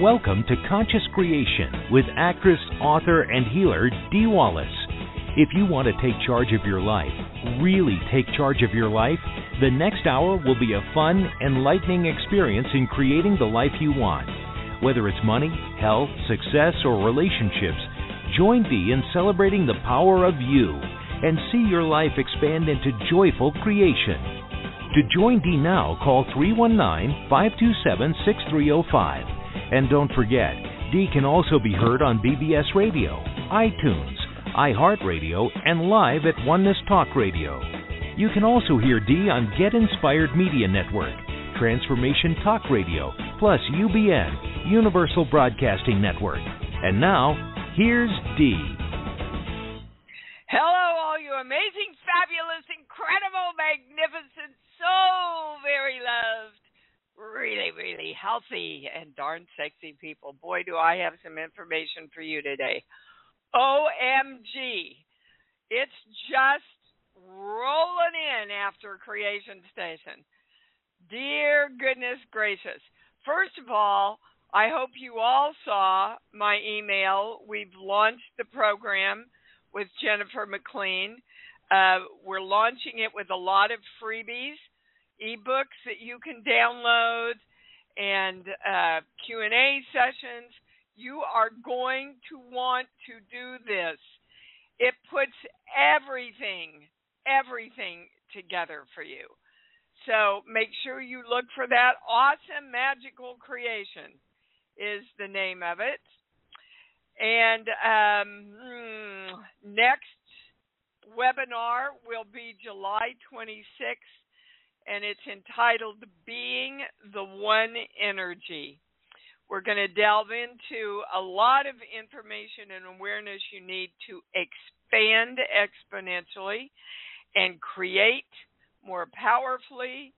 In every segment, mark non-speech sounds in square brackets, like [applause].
Welcome to Conscious Creation with actress, author, and healer Dee Wallace. If you want to take charge of your life, really take charge of your life, the next hour will be a fun, enlightening experience in creating the life you want. Whether it's money, health, success, or relationships, join Dee in celebrating the power of you and see your life expand into joyful creation. To join Dee now, call 319 527 6305. And don't forget, Dee can also be heard on BBS Radio, iTunes, iHeartRadio, and live at Oneness Talk Radio. You can also hear Dee on Get Inspired Media Network, Transformation Talk Radio, plus UBN, Universal Broadcasting Network. And now, here's Dee. Hello, all you amazing, fabulous, incredible, magnificent, so very loved really, really healthy and darn sexy people. Boy, do I have some information for you today. OMG. It's just rolling in after Creation Station. Dear goodness gracious. First of all, I hope you all saw my email. We've launched the program with Jennifer McLean. Uh, we're launching it with a lot of freebies ebooks that you can download and uh, q&a sessions. You are going to want to do this. It puts everything everything together for you. So make sure you look for that awesome magical creation is the name of it. And um, hmm, next webinar will be july 26th and it's entitled Being the One Energy. We're going to delve into a lot of information and awareness you need to expand exponentially and create more powerfully.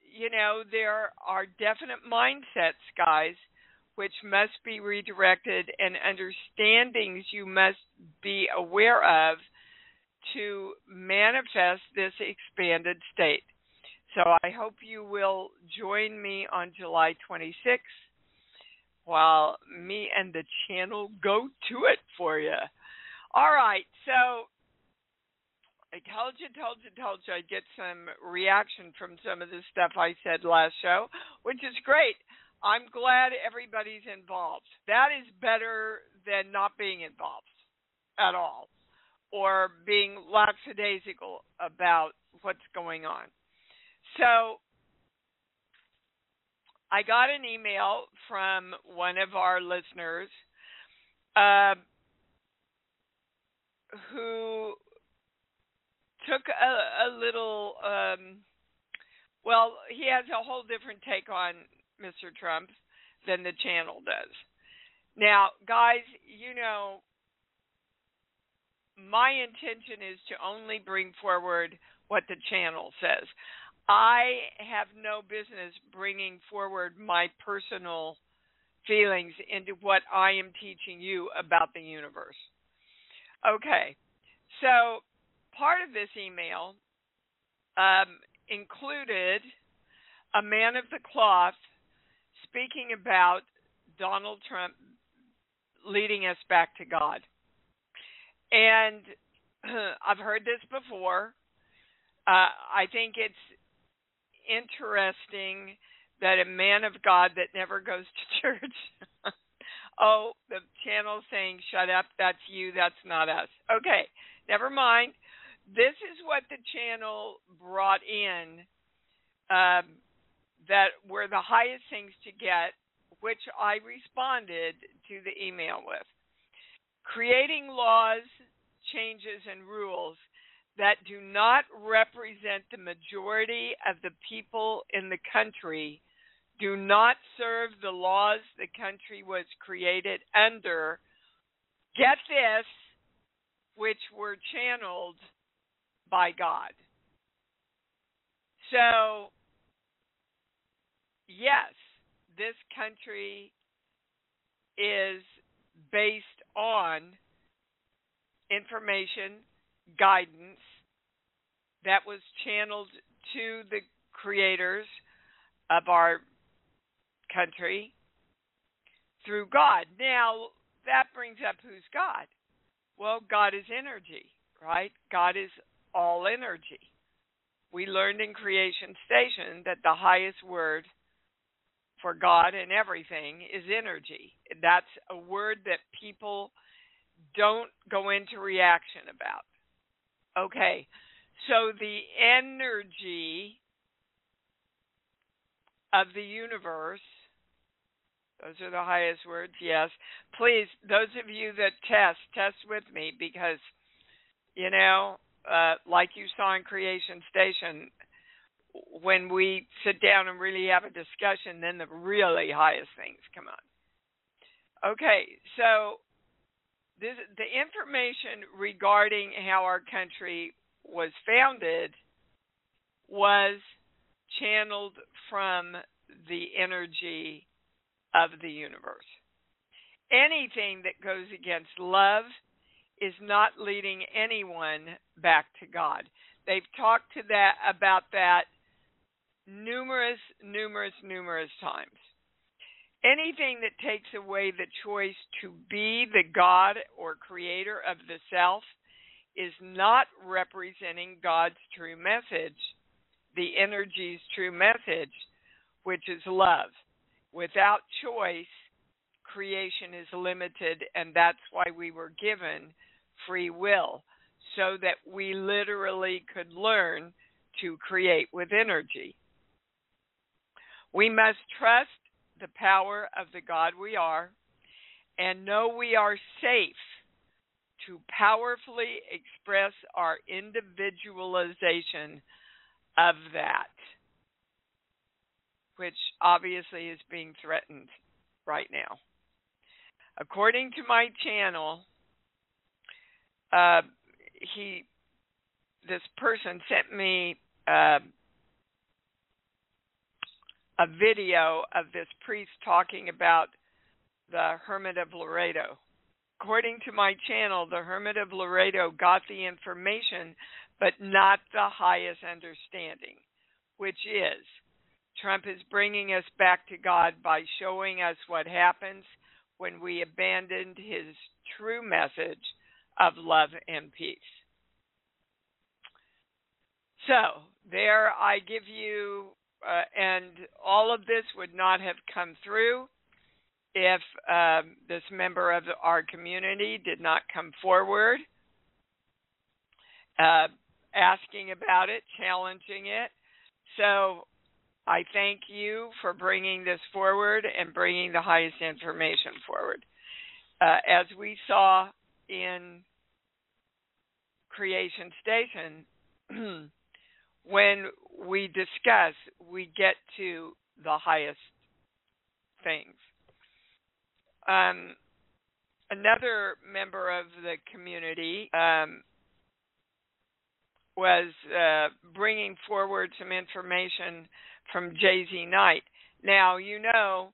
You know, there are definite mindsets, guys, which must be redirected and understandings you must be aware of to manifest this expanded state. So I hope you will join me on July 26th while me and the channel go to it for you. All right, so I told you, told you, told you I'd get some reaction from some of the stuff I said last show, which is great. I'm glad everybody's involved. That is better than not being involved at all or being lackadaisical about what's going on. So I got an email from one of our listeners uh, who took a, a little, um, well, he has a whole different take on Mr. Trump than the channel does. Now, guys, you know, my intention is to only bring forward what the channel says. I have no business bringing forward my personal feelings into what I am teaching you about the universe. Okay, so part of this email um, included a man of the cloth speaking about Donald Trump leading us back to God. And [clears throat] I've heard this before. Uh, I think it's interesting that a man of God that never goes to [laughs] church. oh, the channel saying, shut up, that's you, that's not us. Okay, never mind. This is what the channel brought in um, that were the highest things to get, which I responded to the email with. Creating laws, changes, and rules that do not represent the majority of the people in the country do not serve the laws the country was created under. Get this, which were channeled by God. So, yes, this country is based on information guidance that was channeled to the creators of our country through God. Now, that brings up who's God? Well, God is energy, right? God is all energy. We learned in Creation Station that the highest word for God and everything is energy. That's a word that people don't go into reaction about. Okay, so the energy of the universe those are the highest words, yes. Please, those of you that test, test with me because, you know, uh, like you saw in Creation Station, when we sit down and really have a discussion, then the really highest things come on. Okay, so this, the information regarding how our country was founded was channeled from the energy of the universe. Anything that goes against love is not leading anyone back to God. They've talked to that about that numerous, numerous, numerous times. Anything that takes away the choice to be the God or creator of the self is not representing God's true message, the energy's true message, which is love. Without choice, creation is limited, and that's why we were given free will, so that we literally could learn to create with energy. We must trust the power of the God we are and know we are safe to powerfully express our individualization of that which obviously is being threatened right now. According to my channel, uh, he, this person sent me uh, a video of this priest talking about the Hermit of Laredo. According to my channel, the Hermit of Laredo got the information, but not the highest understanding, which is Trump is bringing us back to God by showing us what happens when we abandoned his true message of love and peace. So, there I give you, uh, and all of this would not have come through if um, this member of our community did not come forward uh, asking about it, challenging it. So I thank you for bringing this forward and bringing the highest information forward. Uh, as we saw in Creation Station, [clears throat] when we discuss, we get to the highest things. Um, another member of the community um, was uh, bringing forward some information from JZ Knight. Now, you know,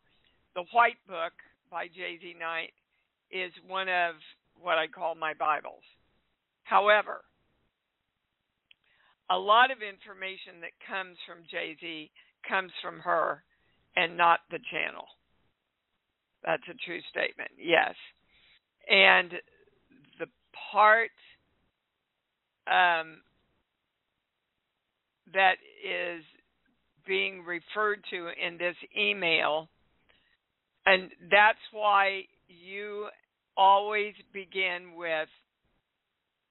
the White Book by JZ Knight is one of what I call my Bibles. However, a lot of information that comes from JZ comes from her and not the channel. That's a true statement, yes. And the part um, that is being referred to in this email. And that's why you always begin with,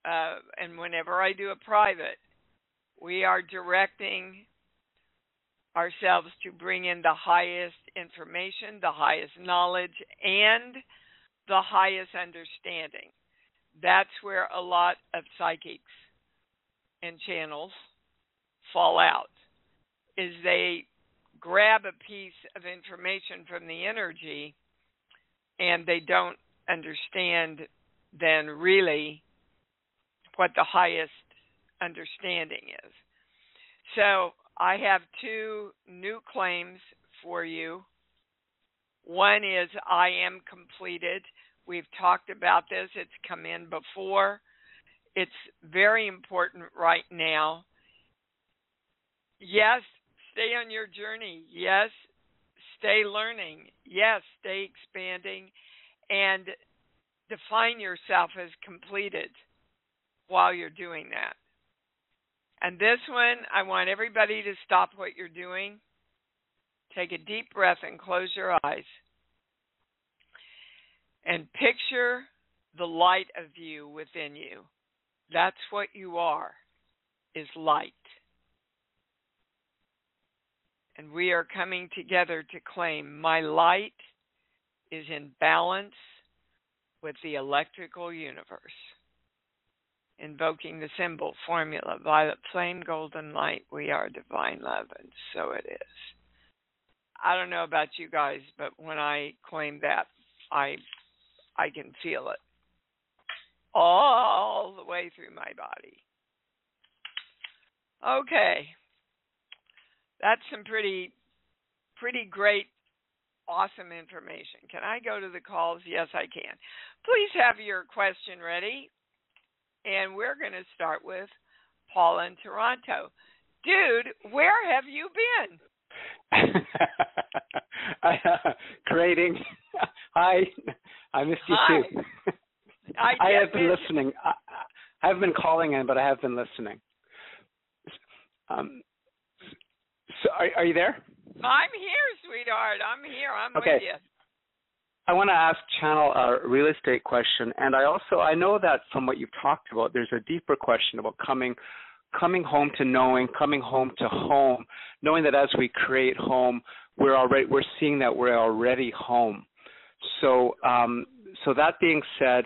uh, and whenever I do a private, we are directing ourselves to bring in the highest information, the highest knowledge, and the highest understanding. That's where a lot of psychics and channels fall out is they grab a piece of information from the energy and they don't understand then really what the highest understanding is. So I have two new claims for you. One is I am completed. We've talked about this, it's come in before. It's very important right now. Yes, stay on your journey. Yes, stay learning. Yes, stay expanding and define yourself as completed while you're doing that. And this one, I want everybody to stop what you're doing. Take a deep breath and close your eyes. And picture the light of you within you. That's what you are, is light. And we are coming together to claim my light is in balance with the electrical universe. Invoking the symbol, formula, violet flame, golden light, we are divine love, and so it is. I don't know about you guys, but when I claim that, I I can feel it all the way through my body. Okay. That's some pretty pretty great awesome information. Can I go to the calls? Yes, I can. Please have your question ready. And we're going to start with Paul in Toronto. Dude, where have you been? [laughs] uh, creating. [laughs] Hi, I missed you Hi. too. I, [laughs] I have been listening. I, I have been calling in, but I have been listening. Um, so are, are you there? I'm here, sweetheart. I'm here. I'm Okay. with you. I want to ask Channel a real estate question, and I also I know that from what you've talked about, there's a deeper question about coming coming home to knowing, coming home to home, knowing that as we create home, we're already we're seeing that we're already home. So um, so that being said,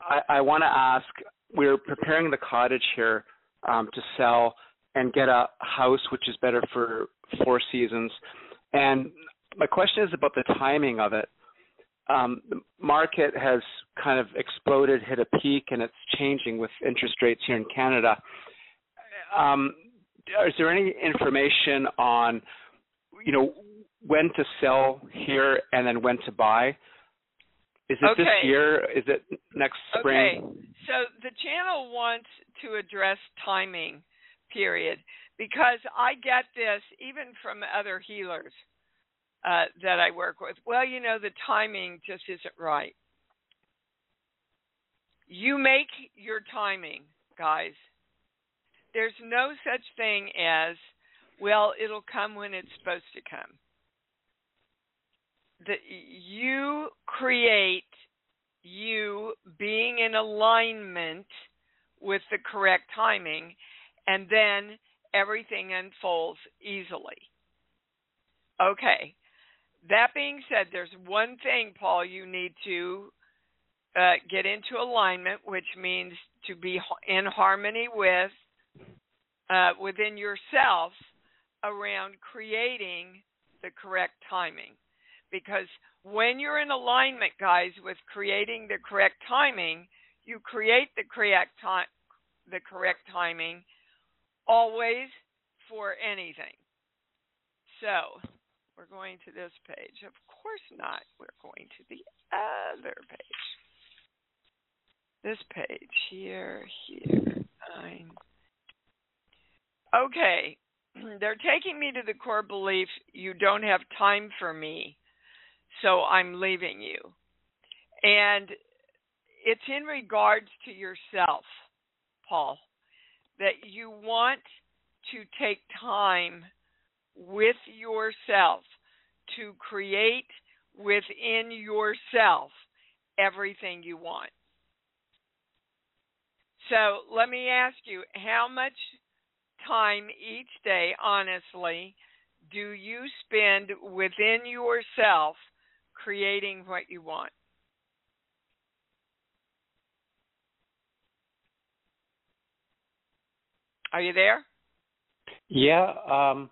I, I want to ask. We're preparing the cottage here um, to sell and get a house which is better for four seasons. And my question is about the timing of it um, the market has kind of exploded, hit a peak, and it's changing with interest rates here in Canada. Um, is there any information on, you know, when to sell here and then when to buy? Is it this year? Is it next spring? Okay. So the channel wants to address timing, period, because I get this even from other healers uh, that I work with. Well, you know, the timing just isn't right. You make your timing, guys. There's no such thing as, well, it'll come when it's supposed to come. You create you being in alignment with the correct timing, and then everything unfolds easily. Okay. That being said, there's one thing, Paul, you need to uh, get into alignment, which means to be in harmony with uh, within yourself around creating the correct timing. Because when you're in alignment, guys, with creating the correct timing, you create the correct time, the correct timing, always for anything. So we're going to this page. Of course not. We're going to the other page. This page here, here, nine. Okay, [clears throat] they're taking me to the core belief you don't have time for me, so I'm leaving you. And it's in regards to yourself, Paul, that you want to take time with yourself to create within yourself everything you want. So let me ask you how much time each day, honestly, do you spend within yourself creating what you want? Are you there? Yeah. Um,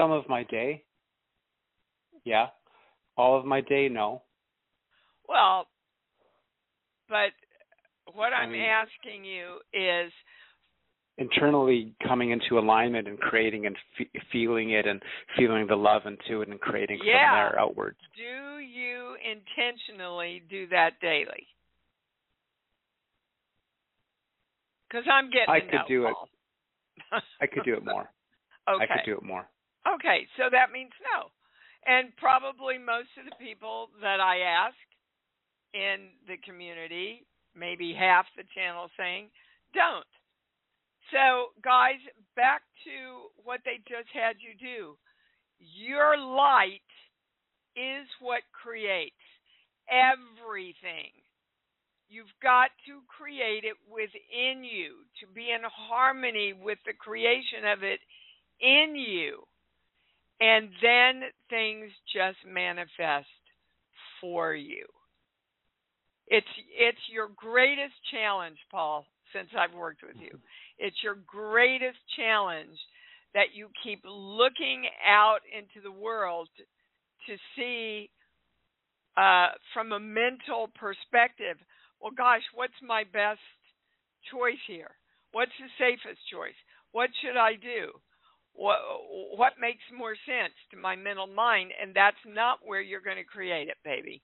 some of my day. Yeah. All of my day, no. Well, but what I I'm mean- asking you is internally coming into alignment and creating and fe- feeling it and feeling the love into it and creating Yeah. from there outwards. do you intentionally do that daily? Because I'm getting I could no, do it. I could do it more. okay. [laughs] I could do it more. Okay, so that means no. And probably most of the people that I ask in the community, maybe half the channel saying, don't. So, guys, back to what they just had you do. Your light is what creates everything. You've got to create it within you to be in harmony with the creation of it in you. And then things just manifest for you. It's it's your greatest challenge, Paul, since I've worked with you. It's your greatest challenge that you keep looking out into the world to see uh, from a mental perspective. Well, gosh, what's my best choice here? What's the safest choice? What should I do? What what makes more sense to my mental mind? And that's not where you're going to create it, baby.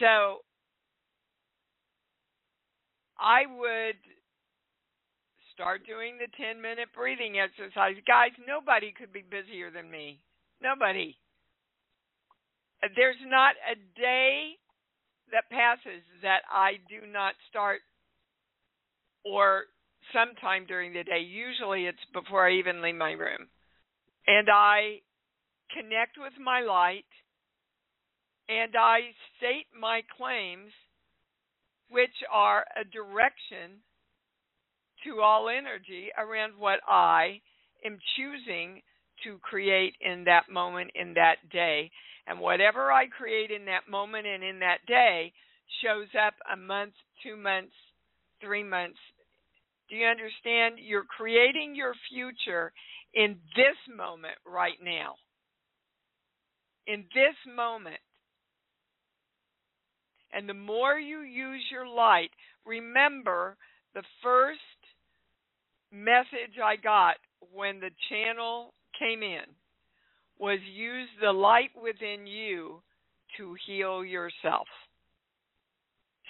So I would start doing the 10 minute breathing exercise. Guys, nobody could be busier than me. Nobody. There's not a day that passes that I do not start or sometime during the day. Usually it's before I even leave my room. And I connect with my light and I state my claims, which are a direction to all energy around what I am choosing to create in that moment, in that day. And whatever I create in that moment and in that day shows up a month, two months, three months. Do you understand? You're creating your future in this moment right now. In this moment. And the more you use your light, remember the first message I got when the channel came in was use the light within you to heal yourself.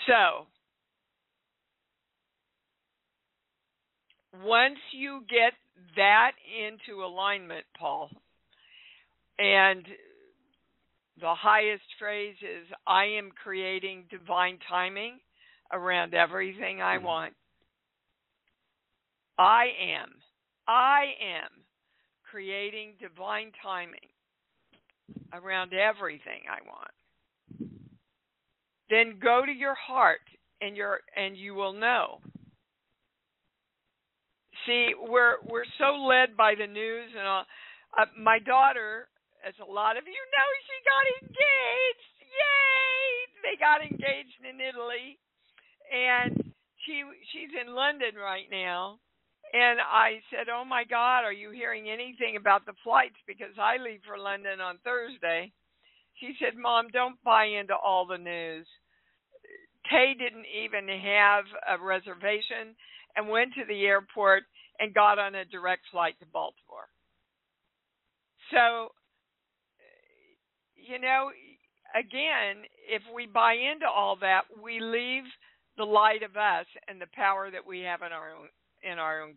So, once you get that into alignment, Paul, and the highest phrase is I am creating divine timing around everything I mm-hmm. want. I am. I am creating divine timing around everything I want. Then go to your heart and your and you will know. See, we're we're so led by the news and all. Uh, my daughter, as a lot of you know, she got engaged. Yay! They got engaged in Italy, and she she's in London right now and I said, "Oh my God, are you hearing anything about the flights? Because I leave for London on Thursday." She said, "Mom, don't buy into all the news." Tay didn't even have a reservation and went to the airport and got on a direct flight to Baltimore. So, you know, again, if we buy into all that, we leave the light of us and the power that we have in our own in our own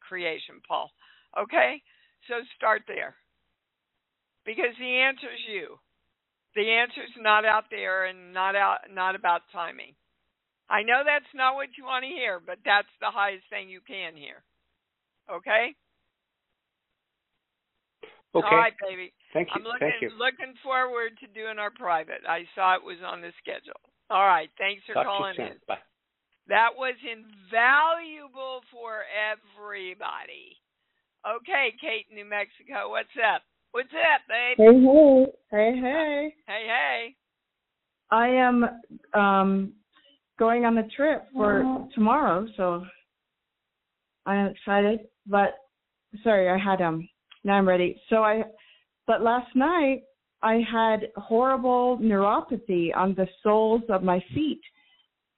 creation, Paul. Okay? So start there. Because the answer is you. The answer is not out there and not out not about timing. I know that's not what you want to hear, but that's the highest thing you can hear. Okay? Okay. All right, baby. Thank you. I'm looking Thank you. looking forward to doing our private. I saw it was on the schedule. All right. Thanks for Talk calling to in. Bye. That was invaluable for everybody. Okay, Kate, New Mexico, what's up? What's up, babe? Hey, hey, hey, hey. Hey, hey. I am um going on the trip for tomorrow, so I'm excited. But sorry, I had um now I'm ready. So I but last night I had horrible neuropathy on the soles of my feet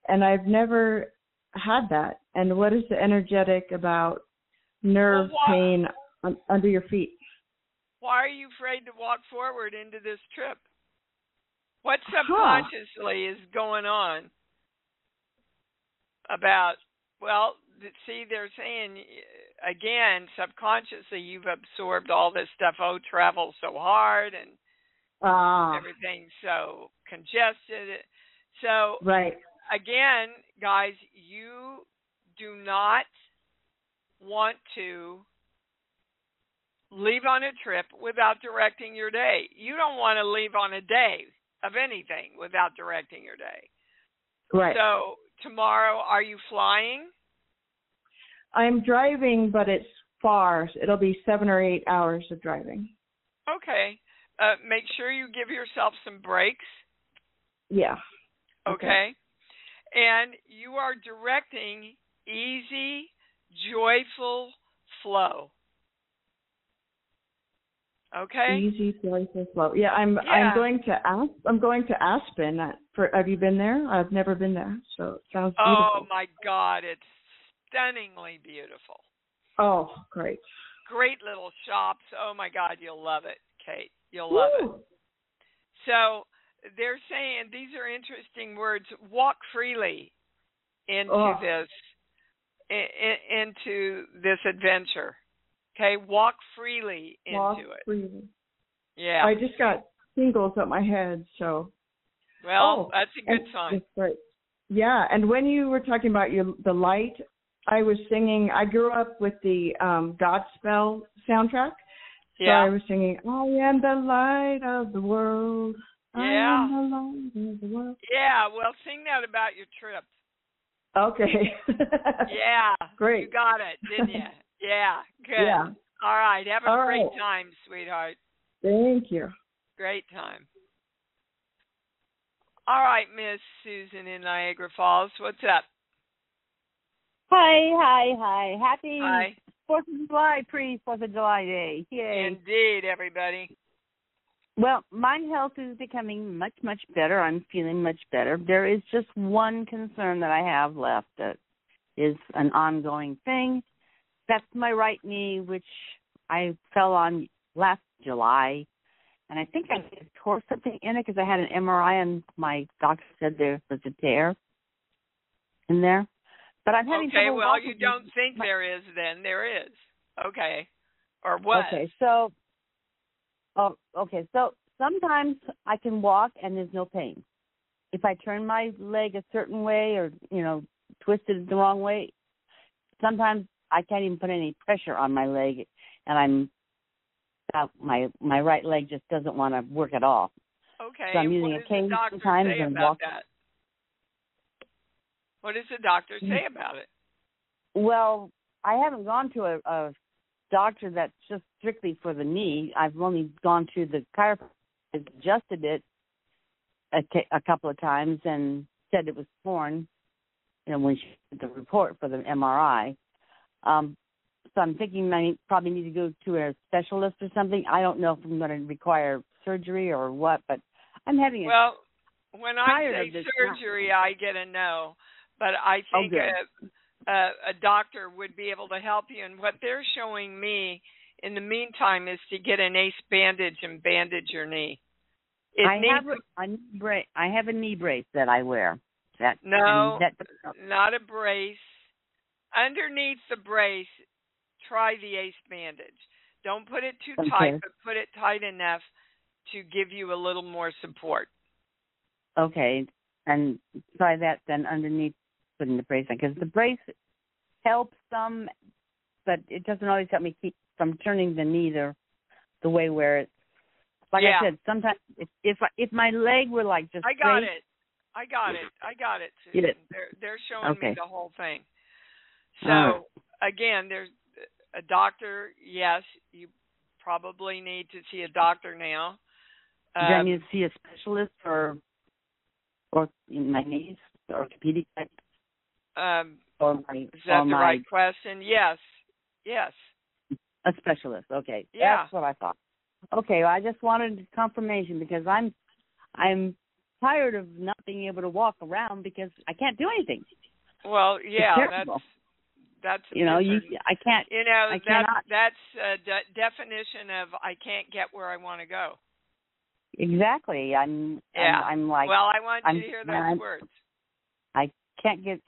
and I've never had that. And what is the energetic about nerve well, pain un- under your feet? Why are you afraid to walk forward into this trip? What subconsciously huh. is going on about? Well, see, they're saying again, subconsciously, you've absorbed all this stuff. Oh, travel so hard and Ah, everything's so congested. So right. again, guys, you do not want to leave on a trip without directing your day. You don't want to leave on a day of anything without directing your day. Right. So tomorrow, are you flying? I'm driving, but it's far. It'll be seven or eight hours of driving. Okay. Uh, make sure you give yourself some breaks. Yeah. Okay. Okay. And you are directing easy, joyful flow. Okay. Easy, joyful flow. Yeah, I'm. Yeah. I'm going to Asp. I'm going to Aspen. For have you been there? I've never been there, so it sounds beautiful. Oh my God, it's stunningly beautiful. Oh, great. Great little shops. Oh my God, you'll love it, Kate. You'll love it. So they're saying these are interesting words. Walk freely into Oh. this i i into this adventure. Okay, walk freely into Walk it. freely. Yeah. I just got tingles up my head, so. well, oh, that's a good sign. That's. Yeah, and when you were talking about your the light, I was singing. I grew up with the um Godspell soundtrack. So Yeah. I was singing, I am the light of the world. I Yeah. am the light of the world. Yeah. Well, sing that about your trip. Okay. [laughs] Yeah. Great. You got it, didn't you? [laughs] Yeah. Good. Yeah. All right. Have a All great right. time, sweetheart. Thank you. Great time. All right, Miss Susan in Niagara Falls. What's up? Hi, hi, hi. Happy Hi. Fourth of July, pre Fourth of July day. Yay. Indeed, everybody. well, my health is becoming much, much better. I'm feeling much better. There is just one concern that I have left that is an ongoing thing. That's my right knee, which I fell on last July. And I think I tore something in it because I had an MRI and my doctor said there was a tear in there. But I'm having Okay, well, you don't think My- there is, then there is. Okay. Or what? Okay, so oh, okay, so sometimes I can walk and there's no pain. If I turn my leg a certain way or you know twist it the wrong way, sometimes I can't even put any pressure on my leg, and I'm uh, my my right leg just doesn't want to work at all. Okay. So I'm using what a cane sometimes and about walk- that? What does the doctor say about it? Well, I haven't gone to a, a doctor that's just strictly for the knee. I've only gone to the chiropractor, adjusted it a, ca- a couple of times, and said it was torn. You know, when she did the report for the MRI. Um, so I'm thinking I probably need to go to a specialist or something. I don't know if I'm going to require surgery or what, but I'm having a Well, when I say surgery, I get a no, but I think good. a, a a doctor would be able to help you. And what they're showing me in the meantime is to get an ace bandage and bandage your knee. It I needs have a, a knee brace. I have a knee brace that I wear. That No. that not a brace. Underneath the brace, try the ace bandage. Don't put it too tight, but put it tight enough to give you a little more support. Okay, and try that then underneath putting the brace on because the brace helps some, but it doesn't always help me keep from turning the knee the the way where it's. Like Yeah. I said, sometimes if if I, if my leg were like just I got straight, it. I got it. I got it. Susan. did. They're they're showing me the whole thing. So right. again, there's a doctor. Yes, you probably need to see a doctor now. do I Um, need to see a specialist or or in my knees, orthopedic type, um, my is that the my right question? Yes. Yes. A specialist. Okay. Yeah. That's what I thought. Okay, well, I just wanted confirmation because I'm I'm tired of not being able to walk around because I can't do anything. Well, yeah, that's that's You know, you I can't you know I that that's a de- definition of I can't get where I want to go. exactly. I'm Yeah. I'm, I'm like well, I want I'm- you to hear those I'm- words. I can't get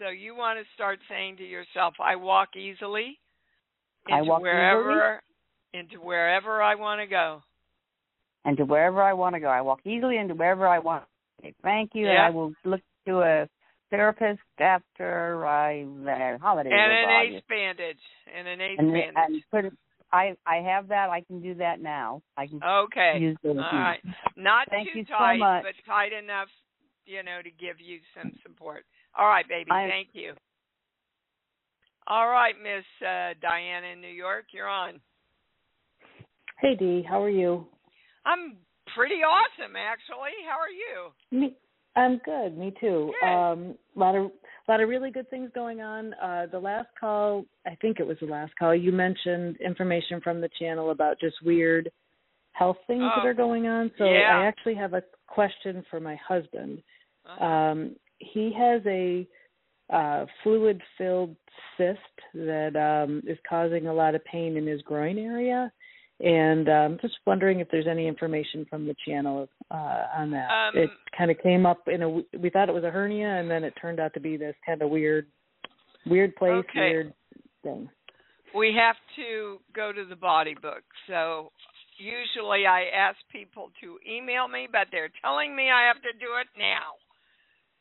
So you want to start saying to yourself, I walk easily into I walk wherever easily. into wherever I want to go. And to wherever I want to go. I walk easily into wherever I want. Okay, thank you. And Yeah. I will look to a therapist after I the holiday. And an ace bandage. And an ace and, bandage. and put it, I I have that. I can do that now. I can okay. use those. All right. Not Thank too you so tight, much. but tight enough, you know, to give you some support. All right, baby. I- Thank you. All right, Miss uh, Diana in New York, you're on. Hey Dee, how are you? I'm pretty awesome, actually. How are you? Me, I'm good. Me too. Good. Um, a lot of a lot of really good things going on. Uh, the last call, I think it was the last call. You mentioned information from the channel about just weird health things Oh, that are going on. So yeah. I actually have a question for my husband. Uh-huh. Um, he has a uh, fluid-filled cyst that um, is causing a lot of pain in his groin area, and um, just wondering if there's any information from the channel uh, on that. Um, it kind of came up in a. We thought it was a hernia, and then it turned out to be this kind of weird, weird place, Okay. weird thing. we have to go to the body book. So usually I ask people to email me, but they're telling me I have to do it now.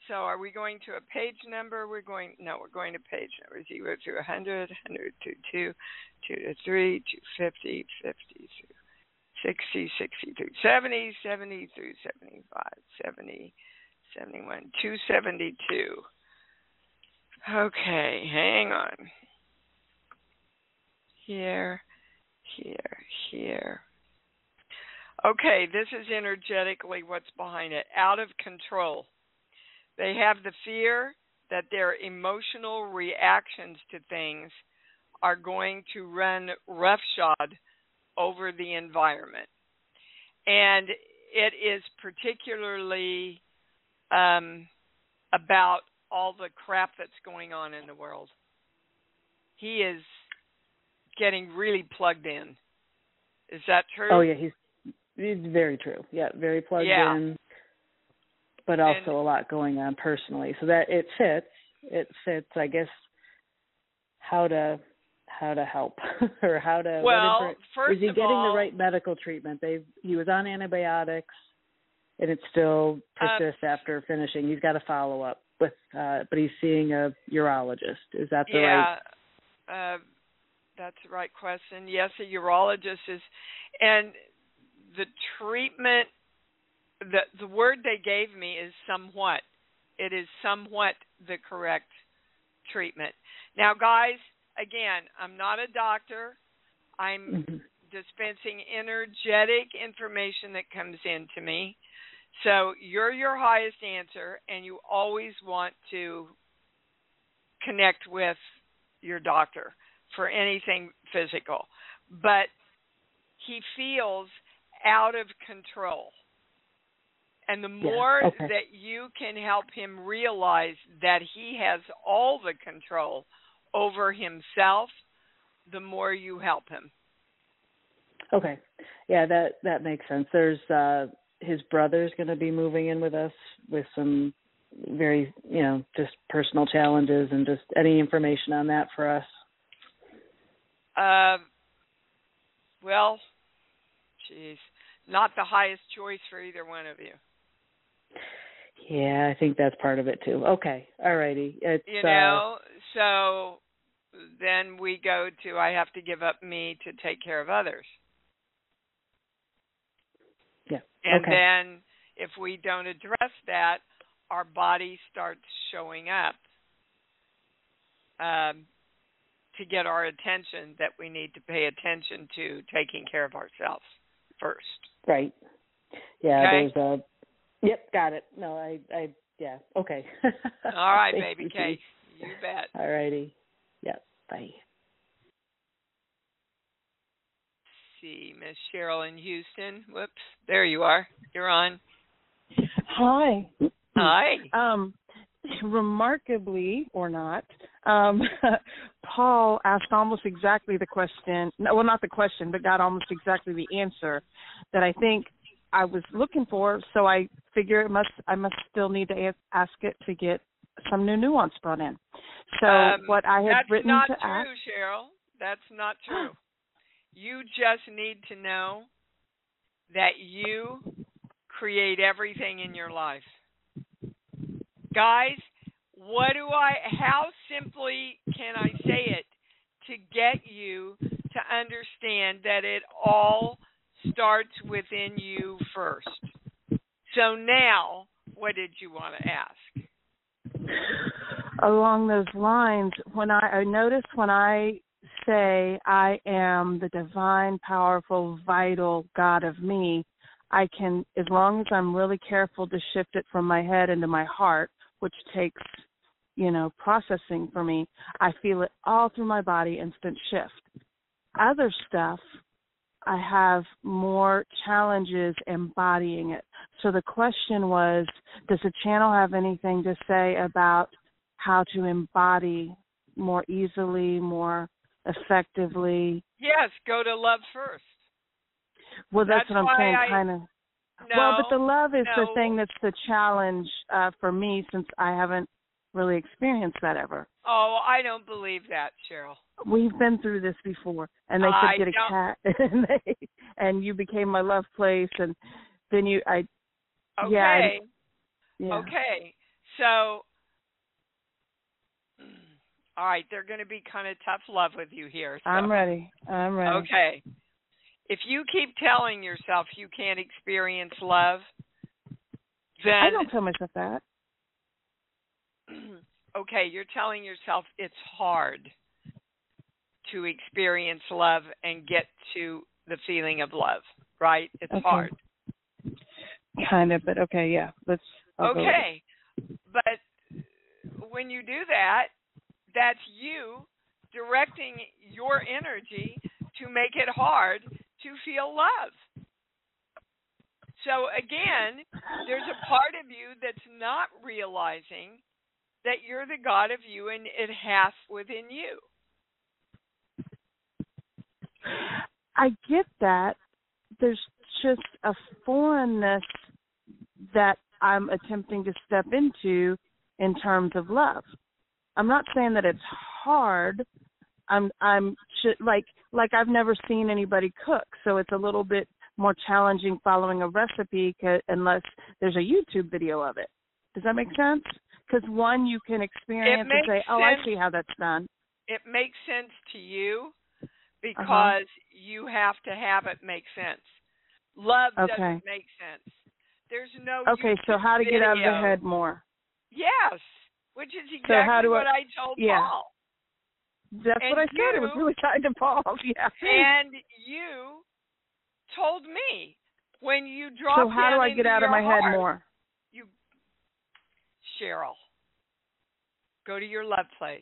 So are we going to a page number? We're going no, we're going to page number zero to 100, 100 to 2, 2 to 3, 250, 50 through 60, 60 through 70, 70 through 75, 70, 71, 272. Okay, hang on here, here, here. Okay, this is energetically what's behind it. Out of control. They have the fear that their emotional reactions to things are going to run roughshod over the environment. And it is particularly um, about all the crap that's going on in the world. He is getting really plugged in. Is that true? Oh yeah, he's he's very true. Yeah, very plugged Yeah. in, but also And- a lot going on personally. So that it fits. It fits, I guess. How to how to help [laughs] or how to Well, first is he getting all, the right medical treatment? They he was on antibiotics, and it still Uh, persists after finishing. He's got a follow up with, uh, but he's seeing a urologist. Is that the right? yeah, uh, that's the right question. Yes, a urologist is, and the treatment. The the word they gave me is somewhat. It is somewhat the correct treatment. Now, guys, again, I'm not a doctor. I'm Mhm. dispensing energetic information that comes in to me. So you're your highest answer, and you always want to connect with your doctor for anything physical. But he feels out of control. And the Yeah, more okay. that you can help him realize that he has all the control over himself, the more you help him. Okay. Yeah, that that makes sense. There's uh his brother's going to be moving in with us with some very, you know, just personal challenges and just any information on that for us. Uh, well, geez, not the highest choice for either one of you. Yeah, I think that's part of it too. Okay. All righty. It's You uh know, so then we go to I have to give up me to take care of others. Yeah. And okay. then if we don't address that, our body starts showing up um, to get our attention that we need to pay attention to taking care of ourselves first. right. Yeah, Okay. there's a Yep, got it. No, I I yeah. Okay. [laughs] All right, [laughs] Thank baby you, Kate. Dee. You bet. All righty. Yep. Bye. see, Miss Cheryl in Houston. Whoops, there you are. You're on. Hi. Hi. Um, remarkably or not, um, [laughs] Paul asked almost exactly the question. No, well, not the question, but got almost exactly the answer that I think I was looking for. So I figure it must. I must still need to ask it to get some new nuance brought in. So Um, what I had That's written not to true, ask. Cheryl. That's not [gasps] true. you just need to know that you create everything in your life. Guys, what do I how simply can I say it to get you to understand that it all starts within you first. So now, what did you want to ask? along those lines when i i notice when i say i am the divine powerful vital god of me i can as long as i'm really careful to shift it from my head into my heart which takes you know processing for me i feel it all through my body instant shift other stuff i have more challenges embodying it so the question was does the channel have anything to say about how to embody more easily, more effectively. Yes, go to love first. Well, that's, That's what I'm saying. I- Kind of. No, well, but the love is the thing that's the challenge uh, for me since I haven't really experienced that ever. Oh, I don't believe that, Cheryl. We've been through this before, and they said get a cat, [laughs] and they and you became my love place, and then you I Okay. Yeah, I- yeah. Okay. So hmm, all right, they're going to be kind of tough love with you here. So. I'm ready. I'm ready. Okay. If you keep telling yourself you can't experience love, then I don't tell myself that. [clears throat] okay, you're telling yourself it's hard to experience love and get to the feeling of love, right? It's Okay. hard. Kind of, but okay, yeah. Let's. I'll go with it. Okay. But when you do that, that's you directing your energy to make it hard to feel love. So again, there's a part of you that's not realizing that you're the God of you and it has within you. I get that. There's just a foreignness that I'm attempting to step into in terms of love. I'm not saying that it's hard. I'm I'm like like I've never seen anybody cook, so it's a little bit more challenging following a recipe unless there's a YouTube video of it. Does that make sense? Because one, you can experience and say, "Oh, I see how that's done." It makes sense to you because Uh-huh. you have to have it make sense. Love Okay. doesn't make sense. There's no Okay, so how to get out of the head more? Yes, which is So exactly how do what I told yeah. Paul. That's And what I said. It was really kind to Paul. [laughs] Yeah. And you told me when you drop so how do I get out of my head more? Cheryl, go to your love place.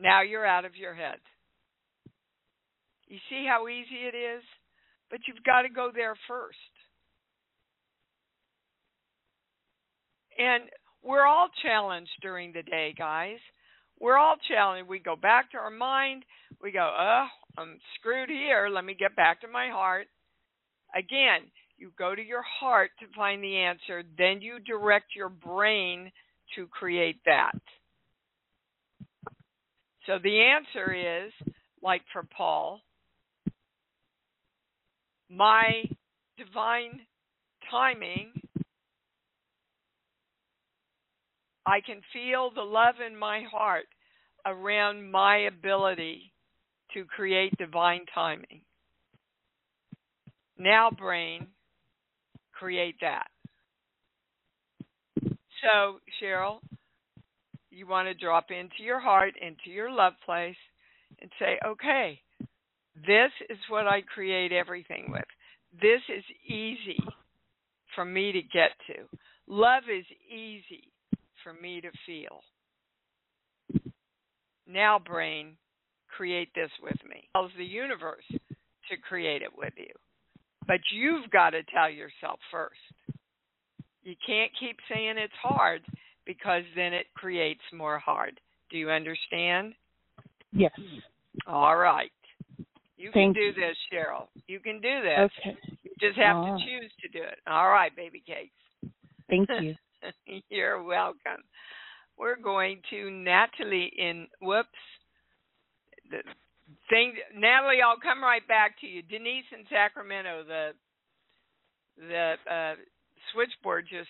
Now you're out of your head. You see how easy it is? But you've got to go there first. And we're all challenged during the day, guys. We're all challenged. We go back to our mind. We go, oh, I'm screwed here. Let me get back to my heart. Again, you go to your heart to find the answer, then you direct your brain to create that. So the answer is, like for Paul, my divine timing, I can feel the love in my heart around my ability to create divine timing. Now, brain, create that. So, Cheryl, you want to drop into your heart, into your love place, and say, okay, this is what I create everything with. This is easy for me to get to. Love is easy for me to feel. Now, brain, create this with me. Tells the universe to create it with you. But you've got to tell yourself first. You can't keep saying it's hard because then it creates more hard. Do you understand? Yes. All right. You can Thank do this, Cheryl. You can do this. Okay. You just have All to right. choose to do it. All right, baby cakes. Thank [laughs] you. You're You're welcome. We're going to Natalie in whoops. The thing Natalie, I'll come right back to you. Denise in Sacramento, the the uh, switchboard just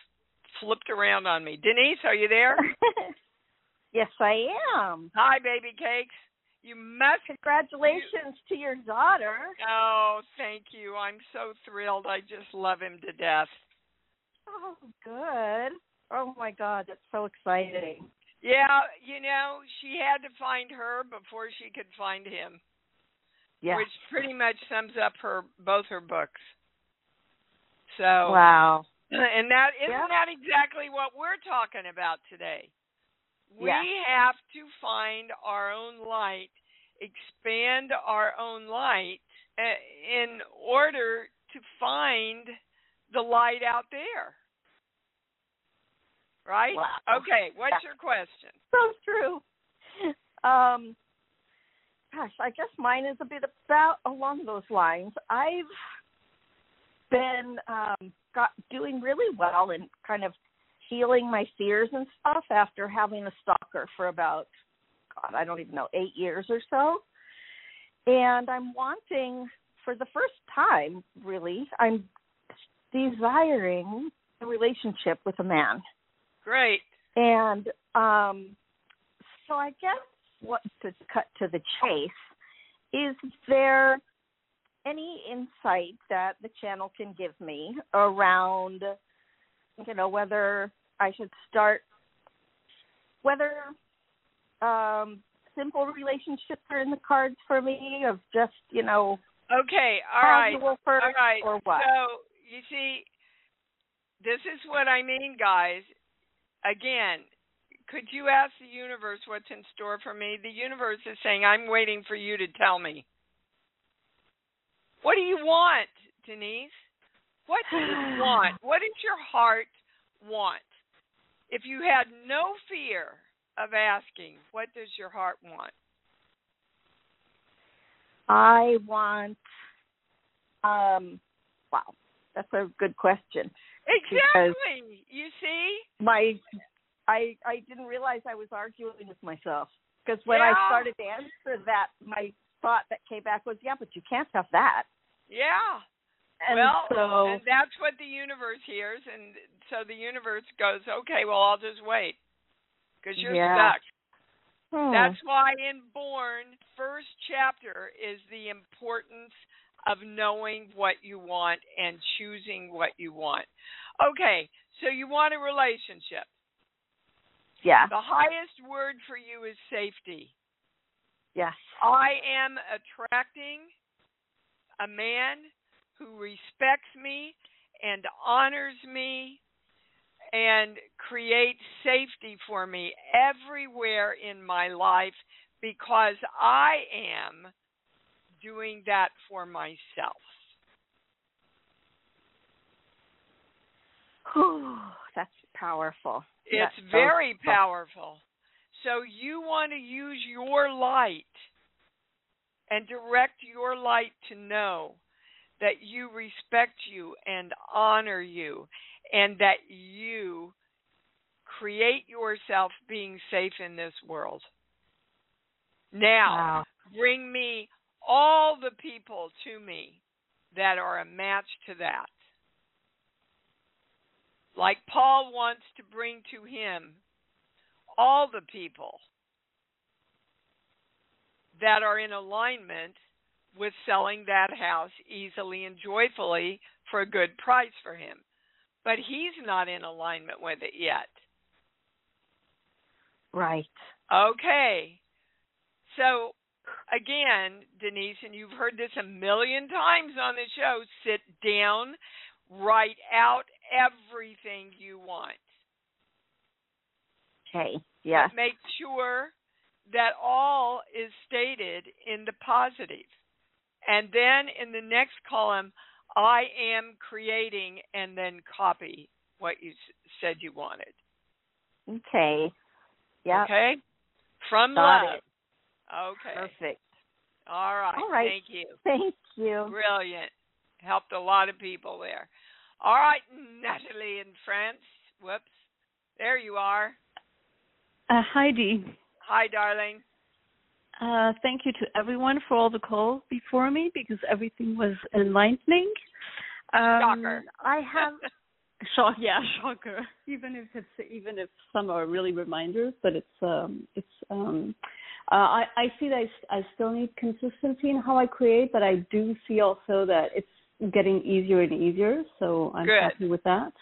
flipped around on me. Denise, are you there? [laughs] yes, I am. Hi, baby cakes. You must. Congratulations you, to your daughter. Oh, thank you. I'm so thrilled. I just love him to death. Oh, good. Oh my God, that's so exciting. Yeah, you know, she had to find her before she could find him. Yeah. Which pretty much sums up her both her books. So Wow. [clears throat] And that isn't yeah. that exactly what we're talking about today. We yeah. have to find our own light, expand our own light uh, in order to find the light out there. Right? Wow. Okay, [laughs] what's your question? So true. Um gosh, I guess mine is a bit about along those lines. I've been um got doing really well and kind of healing my fears and stuff after having a stalker for about God, I don't even know, eight years or so. And I'm wanting for the first time, really, I'm desiring a relationship with a man. Great. And um so I guess what to cut to the chase is there any insight that the channel can give me around you know whether I should start whether um simple relationships are in the cards for me of just you know okay all right all right or what so you see this is what I mean guys again could you ask the universe what's in store for me the universe is saying I'm waiting for you to tell me what do you want, Denise? What do you [sighs] want? What does your heart want? If you had no fear of asking, what does your heart want? I want um wow, that's a good question. Exactly. You see? My I I didn't realize I was arguing with myself because when yeah. I started to answer that my thought that came back was yeah, but you can't have that. Yeah. And well, so and that's what the universe hears, and so the universe goes, okay, well, I'll just wait because you're yeah. stuck. Hmm. That's why in Born, first chapter is the importance of knowing what you want and choosing what you want. Okay, so you want a relationship. Yeah. The highest word for you is safety. Yes. I am attracting a man who respects me and honors me and creates safety for me everywhere in my life because I am doing that for myself. Whew, that's powerful. It's that's very so powerful. So you want to use your light and direct your light to know that you respect you and honor you and that you create yourself being safe in this world. Now, wow. bring me all the people to me that are a match to that. Like Paul wants to bring to him all the people that are in alignment with selling that house easily and joyfully for a good price for him. But he's not in alignment with it yet. Right. Okay. So, again, Denise, and you've heard this a million times on the show sit down, write out everything you want. Okay. Yeah. But make sure that all is stated in the positive. And then in the next column, I am creating and then copy what you said you wanted. Okay. Yeah. Okay? From Got love. It. Okay. Perfect. All right. All right. Thank you. Thank you. Brilliant. Helped a lot of people there. All right, Natalie in France. Whoops. There There you are. Uh, hi, Dee. Hi, darling. Uh, thank you to everyone for all the calls before me because everything was enlightening. Um, Shocker. I have [laughs] shock. Yeah, shocker. Even if it's even if some are really reminders, but it's um it's um uh, I I see that I, I still need consistency in how I create, but I do see also that it's getting easier and easier. So I'm Good. happy with that.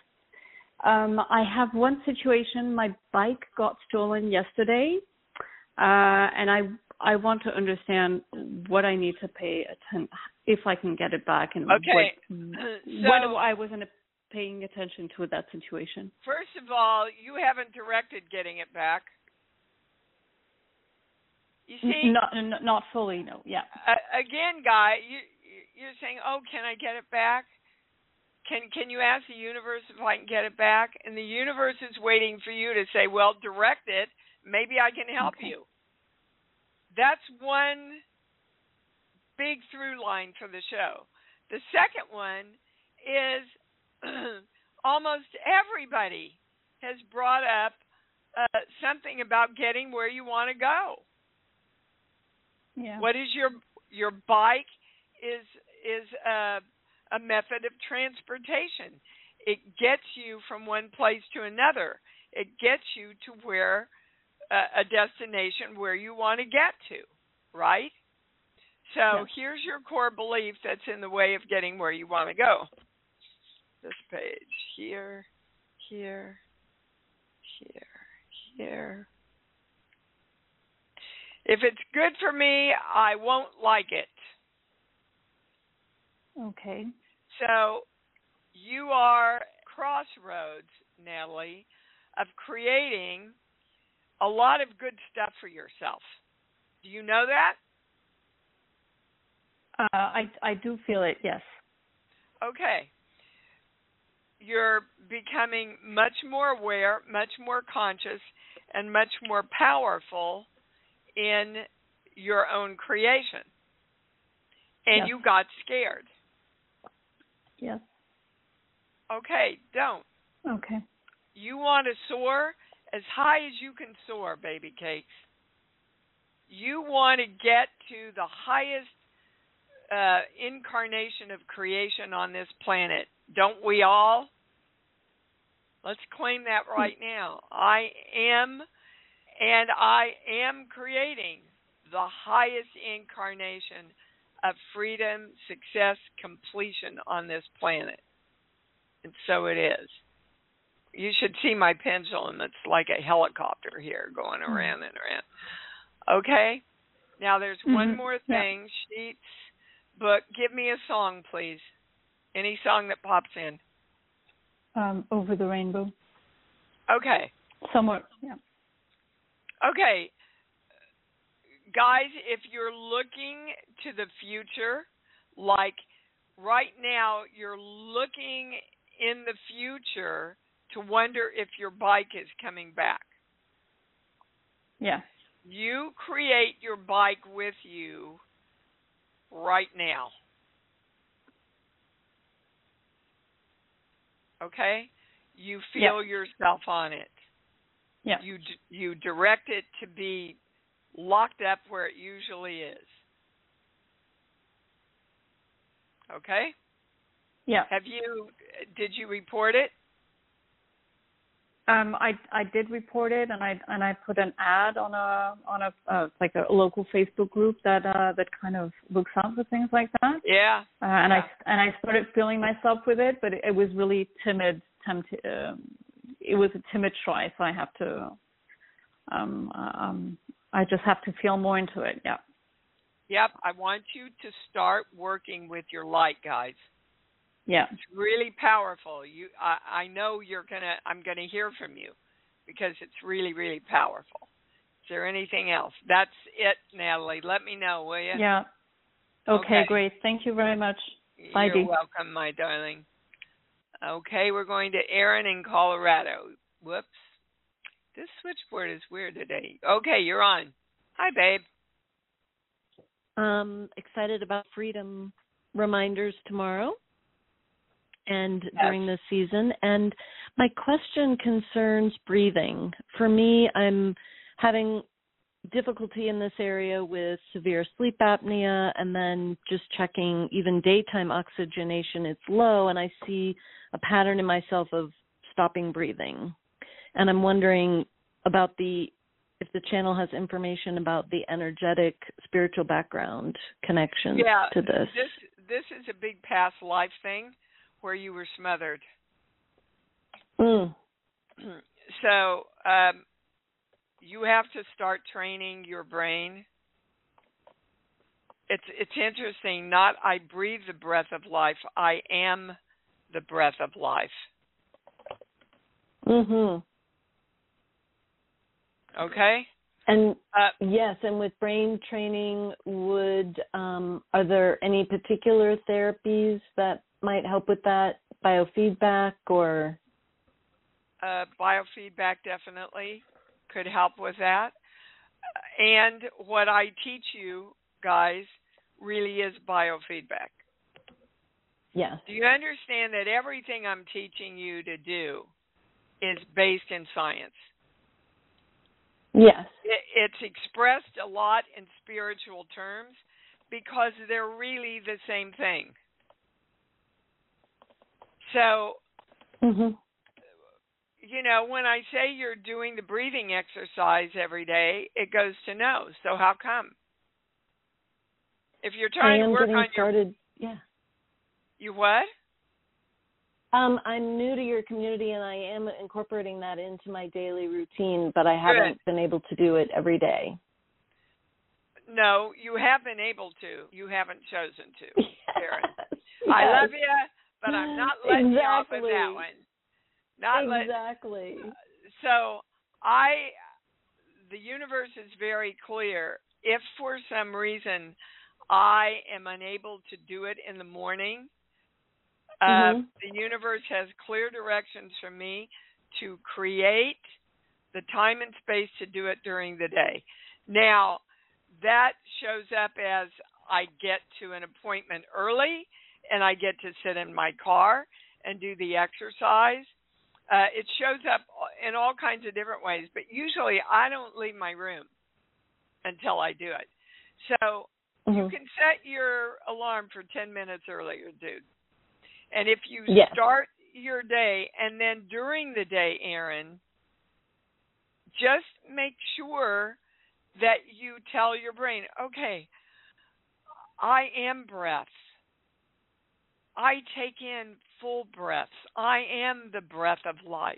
Um, I have one situation. My bike got stolen yesterday, uh, and I I want to understand what I need to pay attention if I can get it back and Okay. what So- what I wasn't paying attention to that situation. First of all, you haven't directed getting it back. You see, not not fully, no. Yeah. uh, again, guy, you you're saying, "Oh, can I get it back?" Can can you ask the universe if I can get it back? And the universe is waiting for you to say, "Well, direct it. Maybe I can help Okay. you." That's one big through line for the show. The second one is [clears throat] almost everybody has brought up uh, something about getting where you want to go. Yeah. What is your your bike is is a a method of transportation. It gets you from one place to another. It gets you to where uh, a destination where you want to get to, right? So Yeah. here's your core belief that's in the way of getting where you want to go. This page here, here, here, here. If it's good for me, I won't like it. Okay. So you are crossroads, Natalie, of creating a lot of good stuff for yourself. Do you know that? Uh, I I do feel it. Yes. Okay. You're becoming much more aware, much more conscious, and much more powerful in your own creation. And Yes. you got scared. Yes. Okay, don't. Okay. You want to soar as high as you can soar, baby cakes. You want to get to the highest uh, incarnation of creation on this planet. Don't we all? Let's claim that right now. I am, and I am creating the highest incarnation of freedom, success, completion on this planet. And so it is. You should see my pendulum. It's like a helicopter here going around and around. Okay? Now there's one Mhm. more Yeah. thing. Sheets, book. Give me a song, please. Any song that pops in. Um, over the rainbow. Okay. Somewhere. Yeah. Okay. Guys, if you're looking to the future, like right now, you're looking in the future to wonder if your bike is coming back. Yeah. You create your bike with you right now. Okay? You feel yourself on it. Yeah. You you direct it to be locked up where it usually is. Okay? Yeah. Have you did you report it? Um, I I did report it, and I and I put an ad on a on a uh, like a local Facebook group that uh that kind of looks out for things like that. Yeah. Uh, and Yeah. I and I started filling myself with it, but it, it was really timid. Tempt, um, it was a timid try, so I have to. Um, um, I just have to feel more into it. Yeah. Yep, I want you to start working with your light, guys. Yeah. It's really powerful. You I, I know you're gonna I'm gonna hear from you because it's really, really powerful. Is there anything else? That's it, Natalie. Let me know, will you? Yeah. Okay, Okay. great. Thank you very much. Bye, You're Dee. welcome, my darling. Okay, we're going to Aaron in Colorado. Whoops. This switchboard is weird today. Okay, you're on. Hi, babe. Um, excited about freedom reminders tomorrow. and Yes. during this season. And my question concerns breathing. For me, I'm having difficulty in this area with severe sleep apnea and then just checking even daytime oxygenation it's low and I see a pattern in myself of stopping breathing. And I'm wondering about the if the channel has information about the energetic spiritual background connections yeah, to this. This this is a big past life thing where you were smothered. Mm. [clears throat] so um, you have to start training your brain. It's it's interesting. Not I breathe the breath of life. I am the breath of life. Mhm. Okay. And Uh, yes, and with brain training, would um, are there any particular therapies that might help with that? Biofeedback or uh, biofeedback definitely could help with that. And what I teach you guys really is biofeedback. yes. Do you understand that everything I'm teaching you to do is based in science? Yes. It's expressed a lot in spiritual terms because they're really the same thing. So, Mhm. You know, when I say you're doing the breathing exercise every day, it goes to no. So how come? If you're trying to work getting on started. Yeah. you what? Um, I'm new to your community and I am incorporating that into my daily routine, but I haven't been able to do it every day. No, you have been able to. You haven't chosen to. [laughs] Karen. Yes. I love you, but I'm not letting you off of that one. Not let, exactly. so I the universe is very clear. If for some reason I am unable to do it in the morning, uh, Mhm. the universe has clear directions for me to create the time and space to do it during the day. Now, that shows up as I get to an appointment early and I get to sit in my car and do the exercise. Uh, it shows up in all kinds of different ways, but usually I don't leave my room until I do it. So you Mhm. can set your alarm for 10 minutes earlier, dude. And if you Yes. start your day and then during the day, Aaron, just make sure that you tell your brain, okay, I am breath. I take in full breaths. I am the breath of life.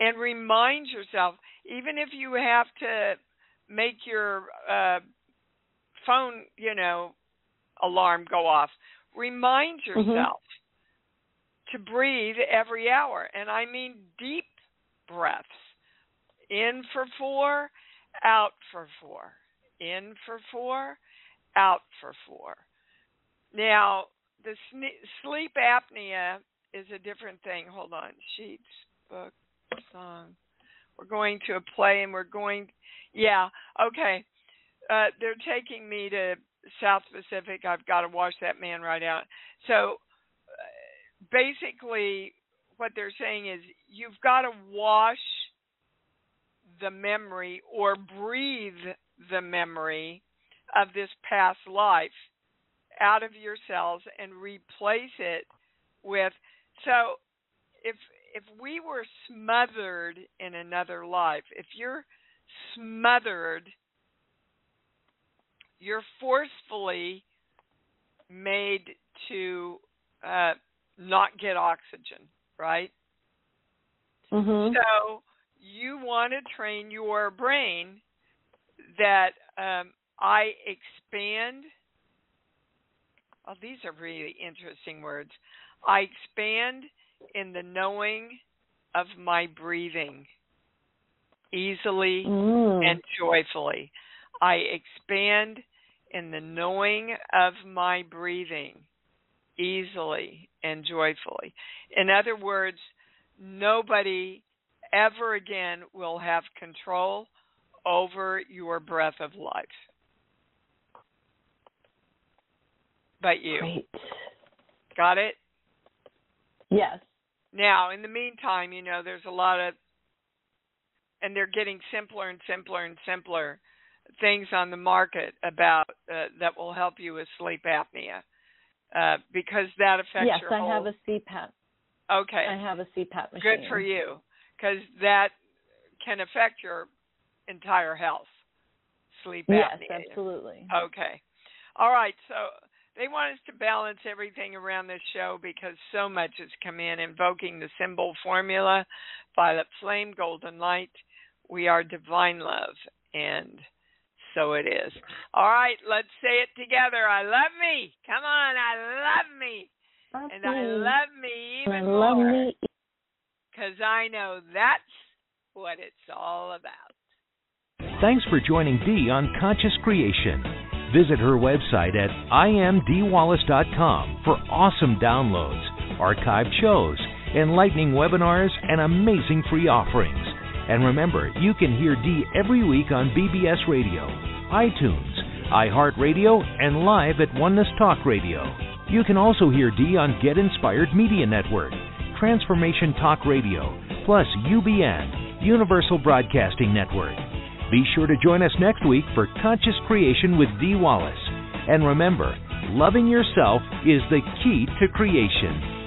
And remind yourself, even if you have to make your uh, phone, you know, alarm go off, remind yourself to breathe every hour. And I mean deep breaths. In for four, out for four. In for four, out for four. Now, the sleep apnea is a different thing. Hold on. Sheets, book, song. We're going to a play and we're going, yeah, okay. Uh, they're taking me to South Pacific. I've got to wash that man right out. So uh, basically, what they're saying is you've got to wash the memory or breathe the memory of this past life out of your cells and replace it with so if if we were smothered in another life if you're smothered you're forcefully made to uh, not get oxygen right Mhm. so you want to train your brain that um, I expand. Oh, these are really interesting words. I expand in the knowing of my breathing easily Mm. and joyfully. I expand in the knowing of my breathing easily and joyfully. In other words, nobody ever again will have control over your breath of life. But you. Great. Got it? Yes. Now, in the meantime, you know, there's a lot of, and they're getting simpler and simpler and simpler things on the market about uh, that will help you with sleep apnea uh, because that affects yes, your Yes, I whole. have a CPAP. Okay. I have a CPAP machine. Good for you, because that can affect your entire health. Sleep yes, apnea. Yes, absolutely. Okay. All right. So they want us to balance everything around this show because so much has come in, invoking the symbol formula, violet flame, golden light. We are divine love, and so it is. All right, let's say it together. I love me. Come on, I love me. Love and me. I love me even I love more. me. Because I know that's what it's all about. Thanks for joining Dee on Conscious Creation. Visit her website at iamdeewallace.com for awesome downloads, archived shows, enlightening webinars, and amazing free offerings. And remember, you can hear Dee every week on BBS Radio, iTunes, iHeartRadio, and live at Oneness Talk Radio. You can also hear Dee on Get Inspired Media Network, Transformation Talk Radio, plus UBN, Universal Broadcasting Network. Be sure to join us next week for Conscious Creation with Dee Wallace. And remember, loving yourself is the key to creation.